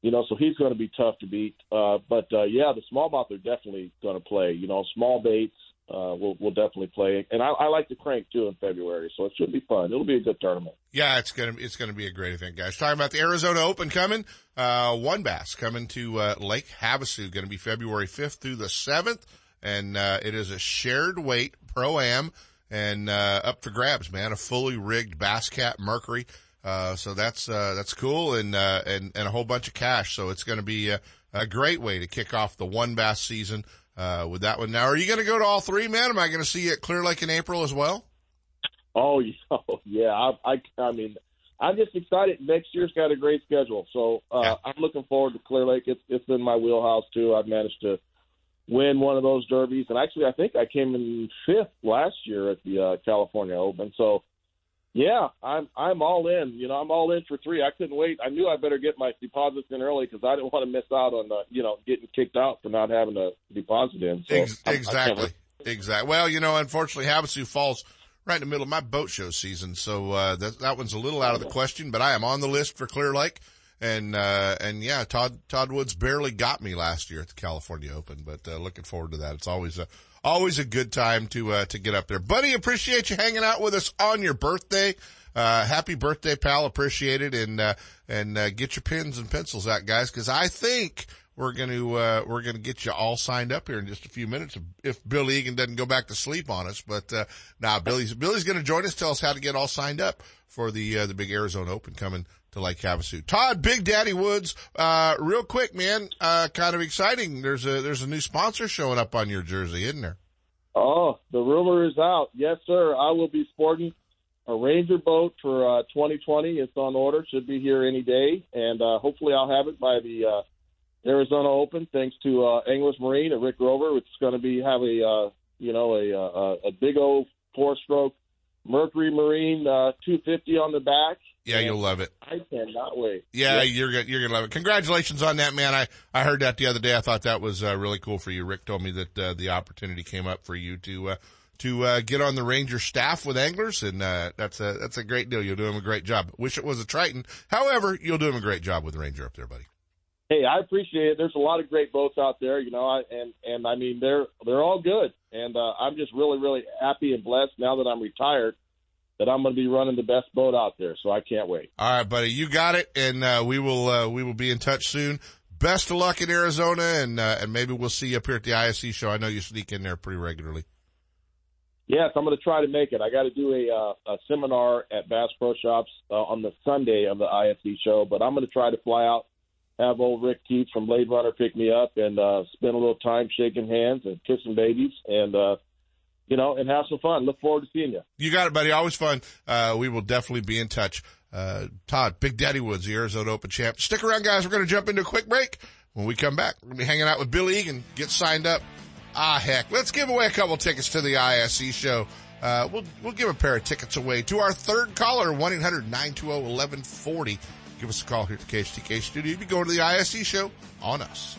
You know, so he's going to be tough to beat. Uh, but uh, yeah, the smallmouth are definitely going to play. You know, small baits uh, will will definitely play, and I, I like the crank too in February, so it should be fun. It'll be a good tournament. Yeah, it's gonna it's gonna be a great event, guys. Talking about the Arizona Open coming, uh, WON Bass coming to uh, Lake Havasu, going to be February fifth through the seventh, and uh, it is a shared weight pro am and uh, up for grabs, man. A fully rigged Bass Cat Mercury, uh, so that's uh, that's cool, and uh, and and a whole bunch of cash. So it's going to be a, a great way to kick off the one bass season. Uh, with that one. Now, are you going to go to all three, man? Am I going to see you at Clear Lake in April as well? Oh, yeah, yeah. I, I, I mean, I'm just excited. Next year's got a great schedule, so uh, I'm looking forward to Clear Lake. It's it's in my wheelhouse too. I've managed to win one of those derbies, and actually, I think I came in fifth last year at the uh, California Open. So, yeah, I'm I'm all in. You know, I'm all in for three. I couldn't wait. I knew I better get my deposits in early because I didn't want to miss out on the, you know getting kicked out for not having a deposit in. So Ex- I'm- I can't exactly. Exactly. Well, you know, unfortunately, Havasu falls right in the middle of my boat show season, so uh, that that one's a little out of the question. But I am on the list for Clear Lake, and uh, and yeah, Todd Todd Woods barely got me last year at the California Open, but uh, looking forward to that. It's always a always a good time to uh, to get up there, buddy. Appreciate you hanging out with us on your birthday. uh, happy birthday, pal. Appreciate it. And, uh, and, uh, get your pens and pencils out, guys, cause I think we're going to, uh, we're going to get you all signed up here in just a few minutes if Bill Egan doesn't go back to sleep on us. But, uh, now nah, Billy's, Billy's going to join us, tell us how to get all signed up for the, uh, the big Arizona Open coming to Lake Havasu. Todd, Big Daddy Woods, uh, real quick, man, uh, kind of exciting. There's a, there's a new sponsor showing up on your jersey, isn't there? Oh, the rumor is out. Yes, sir. I will be sporting a Ranger boat for uh, 2020. It's on order. Should be here any day, and uh, hopefully I'll have it by the uh, Arizona Open. Thanks to uh, English Marine and Rick Rover. It's going to be have a uh, you know a, a a big old four stroke Mercury Marine uh, 250 on the back. Yeah, you'll love it. I cannot wait. Yeah, yep. you're you're gonna love it. Congratulations on that, man. I I heard that the other day. I thought that was uh, really cool for you. Rick told me that uh, the opportunity came up for you to uh, to uh, get on the Ranger staff with anglers, and uh, that's a that's a great deal. You'll do him a great job. Wish it was a Triton. However, you'll do him a great job with Ranger up there, buddy. Hey, I appreciate it. There's a lot of great boats out there, you know, I, and and I mean they're they're all good, and uh, I'm just really really happy and blessed now that I'm retired that I'm going to be running the best boat out there. So I can't wait. All right, buddy, you got it, and uh, we will uh, we will be in touch soon. Best of luck in Arizona, and uh, and maybe we'll see you up here at the ISE show. I know you sneak in there pretty regularly. Yes, I'm going to try to make it. I got to do a, uh, a seminar at Bass Pro Shops uh, on the Sunday of the ISE show, but I'm going to try to fly out, have old Rick Keats from Blade Runner pick me up, and uh, spend a little time shaking hands and kissing babies, and uh, you know, and have some fun. Look forward to seeing you. You got it, buddy. Always fun. Uh, we will definitely be in touch. Uh, Todd, Big Daddy Woods, the Arizona Open champ. Stick around, guys. We're going to jump into a quick break. When we come back, we're going to be hanging out with Bill Egan. Get signed up. Ah, heck. Let's give away a couple tickets to the ISE show. Uh, we'll, we'll give a pair of tickets away to our third caller, 1-800-920-1140. Give us a call here at the KHTK studio. You can go to the ISE show on us.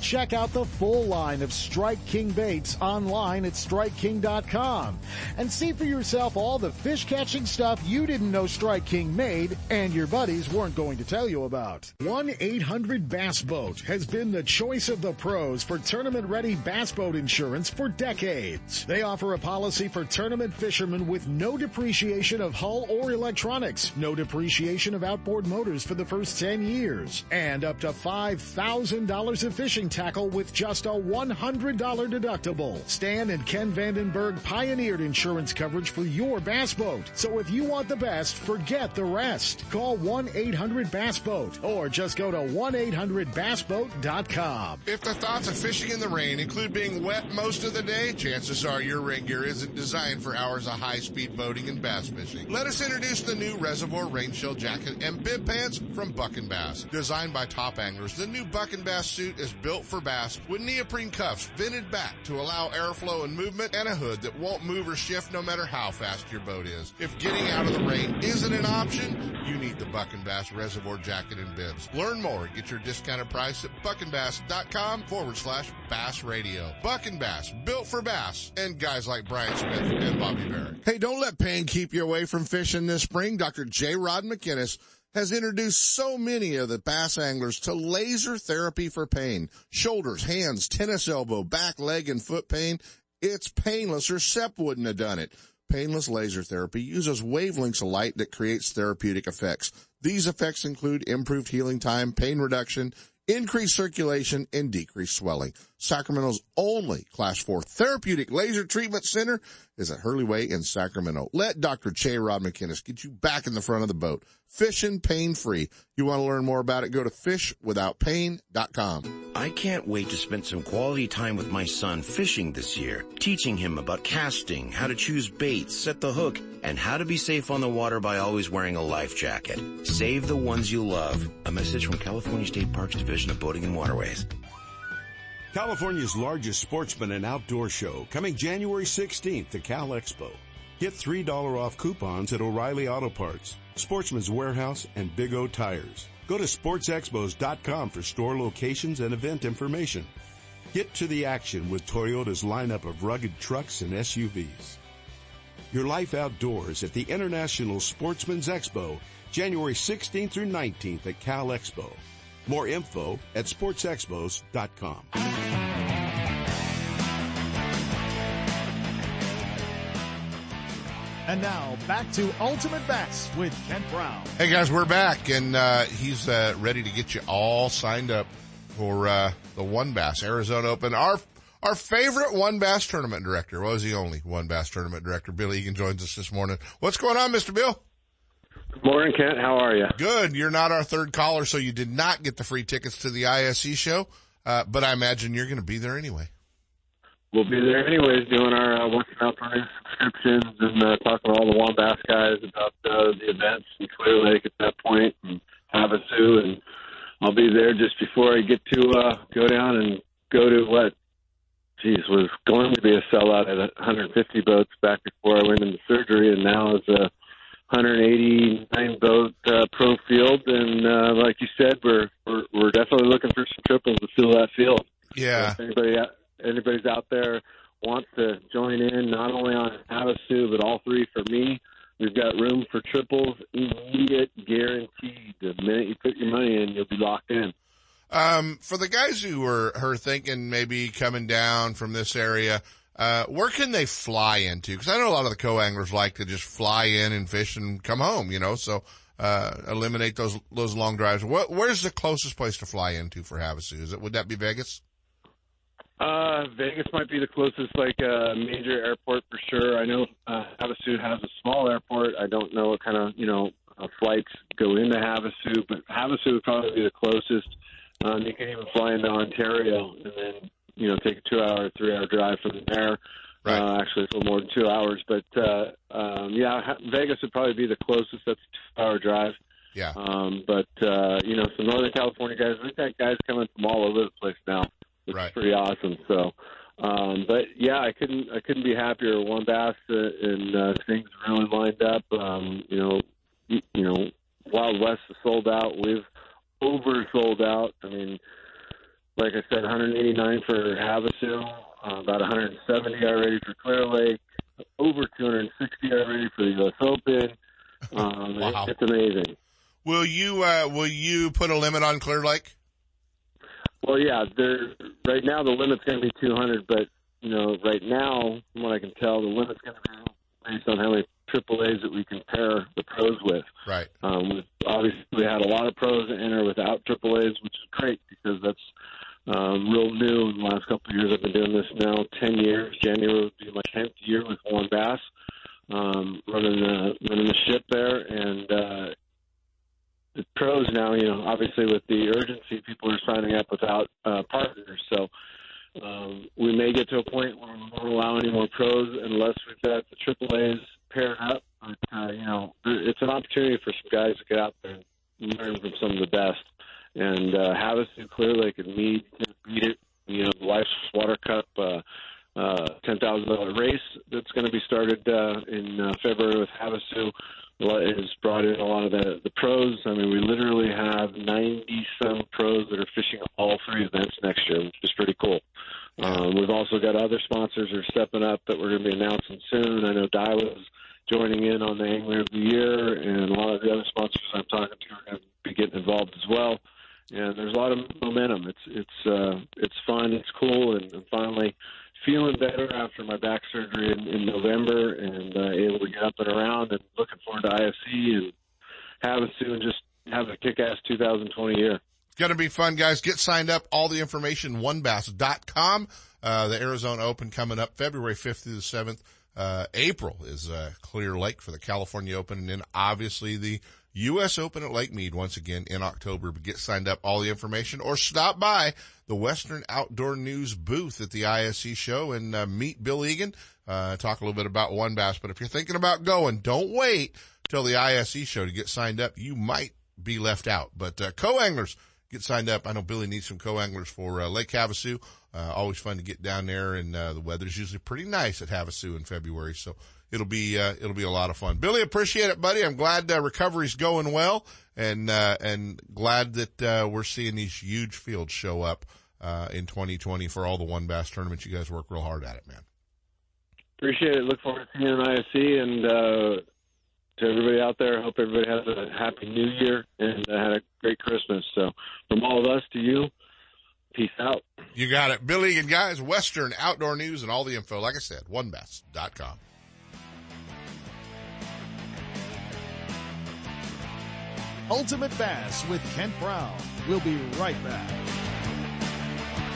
Check out the full line of Strike King baits online at StrikeKing.com and see for yourself all the fish catching stuff you didn't know Strike King made and your buddies weren't going to tell you about. 1-800 Bass Boat has been the choice of the pros for tournament ready bass boat insurance for decades. They offer a policy for tournament fishermen with no depreciation of hull or electronics, no depreciation of outboard motors for the first 10 years, and up to $5,000 of fishing fishing tackle with just a $100 deductible. Stan and Ken Vandenberg pioneered insurance coverage for your bass boat. So if you want the best, forget the rest. Call 1-800-BASS-BOAT or just go to 1-800-BASSBOAT.com. If the thoughts of fishing in the rain include being wet most of the day, chances are your rain gear isn't designed for hours of high-speed boating and bass fishing. Let us introduce the new Reservoir Rain Shell Jacket and Bib Pants from Buck and Bass. Designed by top anglers, the new Buck and Bass suit is built for bass with neoprene cuffs vented back to allow airflow and movement and a hood that won't move or shift no matter how fast your boat is. If getting out of the rain isn't an option, you need the Buck and Bass Reservoir Jacket and Bibs. Learn more. Get your discounted price at buckandbass.com forward slash bass radio. Buck and Bass, built for bass and guys like Brian Smith and Bobby Barrett. Hey, don't let pain keep you away from fishing this spring. Dr. J. Rod McInnes has introduced so many of the bass anglers to laser therapy for pain. Shoulders, hands, tennis elbow, back, leg, and foot pain. It's painless or SEP wouldn't have done it. Painless laser therapy uses wavelengths of light that creates therapeutic effects. These effects include improved healing time, pain reduction, increased circulation, and decreased swelling. Sacramento's only class four therapeutic laser treatment center is at Hurley Way in Sacramento. Let Dr. Che Rod McInnes get you back in the front of the boat. Fishing pain free. You want to learn more about it? Go to fishwithoutpain.com. I can't wait to spend some quality time with my son fishing this year, teaching him about casting, how to choose baits, set the hook, and how to be safe on the water by always wearing a life jacket. Save the ones you love. A message from California State Parks Division of Boating and Waterways. California's largest sportsman and outdoor show coming January 16th to Cal Expo. Get $3 off coupons at O'Reilly Auto Parts, Sportsman's Warehouse, and Big O Tires. Go to sportsexpos.com for store locations and event information. Get to the action with Toyota's lineup of rugged trucks and SUVs. Your life outdoors at the International Sportsman's Expo, January 16th through 19th at Cal Expo. More info at sportsexpos.com. And now back to Ultimate Bass with Kent Brown. Hey guys, we're back and uh, he's uh, ready to get you all signed up for uh, the WON Bass Arizona Open. Our our favorite WON Bass tournament director was the only WON Bass tournament director. Bill Egan joins us this morning. What's going on, Mr. Bill? Good morning, Kent. How are you? Good. You're not our third caller, so you did not get the free tickets to the ISE show, uh, but I imagine you're going to be there anyway. We'll be there anyways, doing our uh, Western Outdoor subscriptions and uh, talking to all the WON Bass guys about uh, the events in Clear Lake at that point and Havasu, and I'll be there just before I get to uh, go down and go to what geez, was going to be a sellout at 150 boats back before I went into surgery, and now is a 189 boat uh, pro field. And uh, like you said, we're, we're we're definitely looking for some triples to fill that field. Yeah. So if anybody out there wants to join in, not only on Havasu but all three for me. We've got room for triples, immediate guaranteed. The minute you put your money in, you'll be locked in. Um, for the guys who were, are thinking maybe coming down from this area, uh, where can they fly into? Because I know a lot of the co-anglers like to just fly in and fish and come home, you know, so, uh, eliminate those, those long drives. What, where's the closest place to fly into for Havasu? Is it, would that be Vegas? Uh, Vegas might be the closest, like, uh, major airport for sure. I know, uh, Havasu has a small airport. I don't know what kind of, you know, uh, flights go into Havasu, but Havasu would probably be the closest. Um, you can even fly into Ontario and then you know take a two hour, three hour drive from there. Right. Uh, actually, it's a little more than two hours, but uh, um, yeah, Vegas would probably be the closest. That's a two hour drive. Yeah. Um, but uh, you know, some Northern California guys, we've got guys coming from all over the place now, which right. is pretty awesome. So, um, but yeah, I couldn't I couldn't be happier. WON Bass uh, and uh, things really lined up. Um, you know, you, you know, Wild West is sold out. We've over sold out. I mean, like I said, 189 for Havasu, uh, about 170 already for Clear Lake, over 260 already for the U.S. Open. Um, wow. It's amazing. Will you uh, will you put a limit on Clear Lake? Well, yeah. There right now the limit's going to be 200, but you know, right now, from what I can tell, the limit's going to be based on how many triple A's that we can pair the pros with. Right. Um, we've obviously had a lot of pros enter without triple A's, which is great because that's um, real new in the last couple of years. I've been doing this now 10 years. January would be my 10th year with WON Bass, um, running the running the ship there, and uh, pros now. You know, obviously with the urgency, people are signing up without uh, partners, so. Um, we may get to a point where we won't allow any more pros unless we've got the triple A's paired up. But uh, you know, it's an opportunity for some guys to get out there and learn from some of the best. And uh, Havasu, Clear Lake, and can beat it. You know, the Life's Water Cup, uh, uh, ten thousand dollar race that's going to be started uh, in uh, February with Havasu has brought in a lot of the the pros. I mean, we literally have ninety some pros that are fishing all three events next year, which is pretty cool. Um, we've also got other sponsors that are stepping up that we're going to be announcing soon. I know Daiwa's joining in on the Angler of the Year, and a lot of the other sponsors I'm talking to are going to be getting involved as well. And there's a lot of momentum. It's it's uh, it's fun. It's cool, and, and finally feeling better after my back surgery in, in November, and uh, able to get up and around, and looking forward to ISE and Havasu, soon just have a kick-ass 2020 year. It's going to be fun, guys. Get signed up. All the information, wonbass.com. Uh, the Arizona Open coming up February 5th through the 7th. Uh, April is, uh, Clear Lake for the California Open and then obviously the U.S. Open at Lake Mead once again in October. But get signed up, all the information or stop by the Western Outdoor News booth at the ISE show and, uh, meet Bill Egan, uh, talk a little bit about WON Bass. But if you're thinking about going, don't wait till the ISE show to get signed up. You might be left out, but, uh, co-anglers, get signed up. I know Billy needs some co-anglers for uh, Lake Havasu Uh, always fun to get down there, and uh, the weather's usually pretty nice at Havasu in February, so it'll be uh, it'll be a lot of fun. Billy, appreciate it, buddy. I'm glad uh, recovery's going well, and uh, and glad that uh, we're seeing these huge fields show up uh, in 2020 for all the WON Bass tournaments. You guys work real hard at it, man. Appreciate it. Look forward to seeing you in ISE and uh, to everybody out there. Hope everybody has a happy New Year and uh, had a great Christmas. So from all of us to you, peace out. You got it. Billy and guys, Western Outdoor News and all the info, like I said, wonbass.com. Ultimate Bass with Kent Brown. We'll be right back.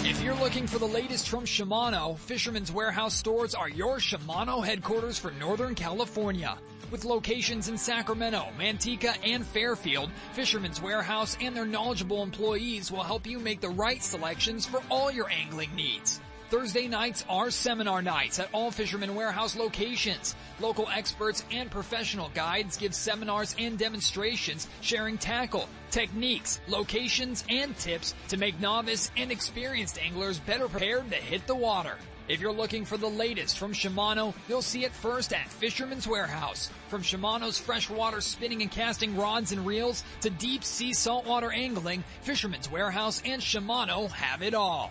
If you're looking for the latest from Shimano, Fisherman's Warehouse stores are your Shimano headquarters for Northern California. With locations in Sacramento, Manteca, and Fairfield, Fisherman's Warehouse and their knowledgeable employees will help you make the right selections for all your angling needs. Thursday nights are seminar nights at all Fisherman Warehouse locations. Local experts and professional guides give seminars and demonstrations sharing tackle, techniques, locations, and tips to make novice and experienced anglers better prepared to hit the water. If you're looking for the latest from Shimano, you'll see it first at Fisherman's Warehouse. From Shimano's freshwater spinning and casting rods and reels to deep sea saltwater angling, Fisherman's Warehouse and Shimano have it all.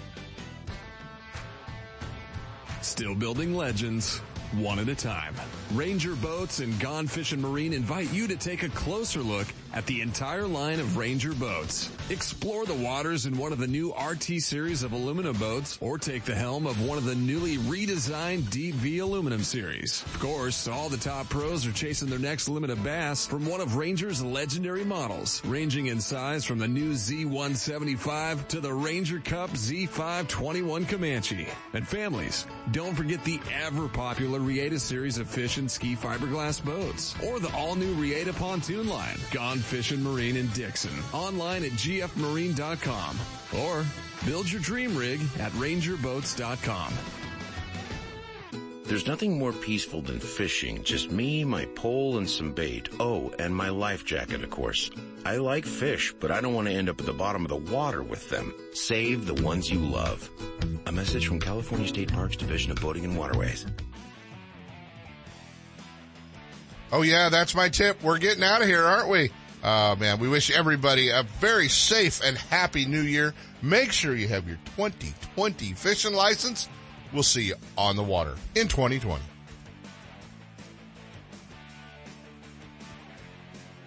Still building legends, one at a time. Ranger Boats and Gone Fishing Marine invite you to take a closer look at the entire line of Ranger boats. Explore the waters in one of the new RT series of aluminum boats or take the helm of one of the newly redesigned Deep V aluminum series. Of course, all the top pros are chasing their next limit of bass from one of Ranger's legendary models, ranging in size from the new Z175 to the Ranger Cup Z521 Comanche. And families, don't forget the ever popular Reata series of fish and ski fiberglass boats or the all new Reata pontoon line. Gone Fishing Marine in Dixon. Online at gfmarine.com or build your dream rig at rangerboats.com. There's nothing more peaceful than fishing. Just me, my pole, and some bait. Oh, and my life jacket, of course. I like fish, but I don't want to end up at the bottom of the water with them. Save the ones you love. A message from California State Parks Division of Boating and Waterways. Oh yeah, that's my tip. We're getting out of here, aren't we? Uh, man, we wish everybody a very safe and happy new year. Make sure you have your 2020 fishing license. We'll see you on the water in 2020.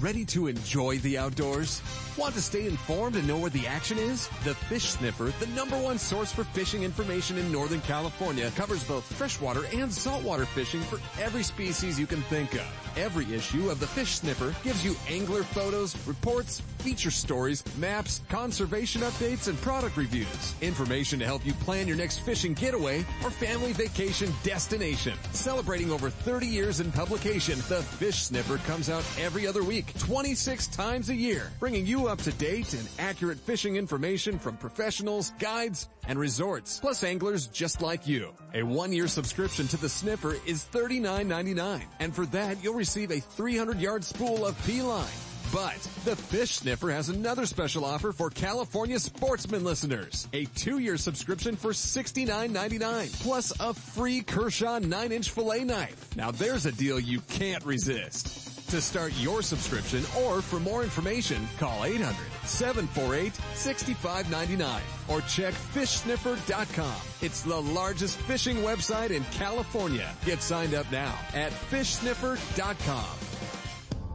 Ready to enjoy the outdoors? Want to stay informed and know where the action is? The Fish Sniffer, the number one source for fishing information in Northern California, covers both freshwater and saltwater fishing for every species you can think of. Every issue of the Fish Sniffer gives you angler photos, reports, feature stories, maps, conservation updates, and product reviews. Information to help you plan your next fishing getaway or family vacation destination. Celebrating over 30 years in publication, the Fish Sniffer comes out every other week 26 times a year, bringing you up to date and accurate fishing information from professionals, guides, and resorts, plus anglers just like you. A one-year subscription to the Sniffer is $39.99, and for that you'll receive a 300-yard spool of P-line. But the Fish Sniffer has another special offer for California sportsman listeners. A two-year subscription for $69.99 plus a free Kershaw 9-inch fillet knife. Now there's a deal you can't resist. To start your subscription or for more information, call 800-748-6599 or check fishsniffer.com. It's the largest fishing website in California. Get signed up now at fishsniffer.com.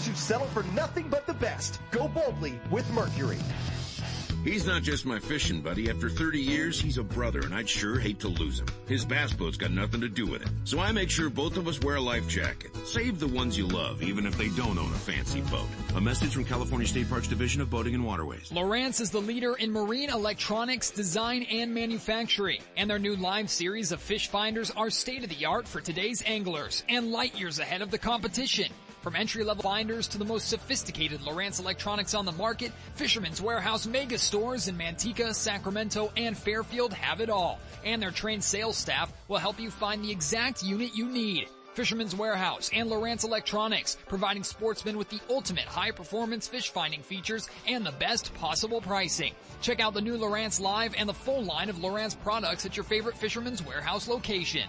who settle for nothing but the best. Go boldly with Mercury. He's not just my fishing buddy. After 30 years, he's a brother, and I'd sure hate to lose him. His bass boat's got nothing to do with it. So I make sure both of us wear a life jacket. Save the ones you love, even if they don't own a fancy boat. A message from California State Parks Division of Boating and Waterways. Lowrance is the leader in marine electronics design and manufacturing, and their new live series of fish finders are state of the art for today's anglers and light years ahead of the competition. From entry-level finders to the most sophisticated Lowrance electronics on the market, Fisherman's Warehouse mega stores in Manteca, Sacramento, and Fairfield have it all. And their trained sales staff will help you find the exact unit you need. Fisherman's Warehouse and Lowrance Electronics, providing sportsmen with the ultimate high-performance fish finding features and the best possible pricing. Check out the new Lowrance Live and the full line of Lowrance products at your favorite Fisherman's Warehouse location.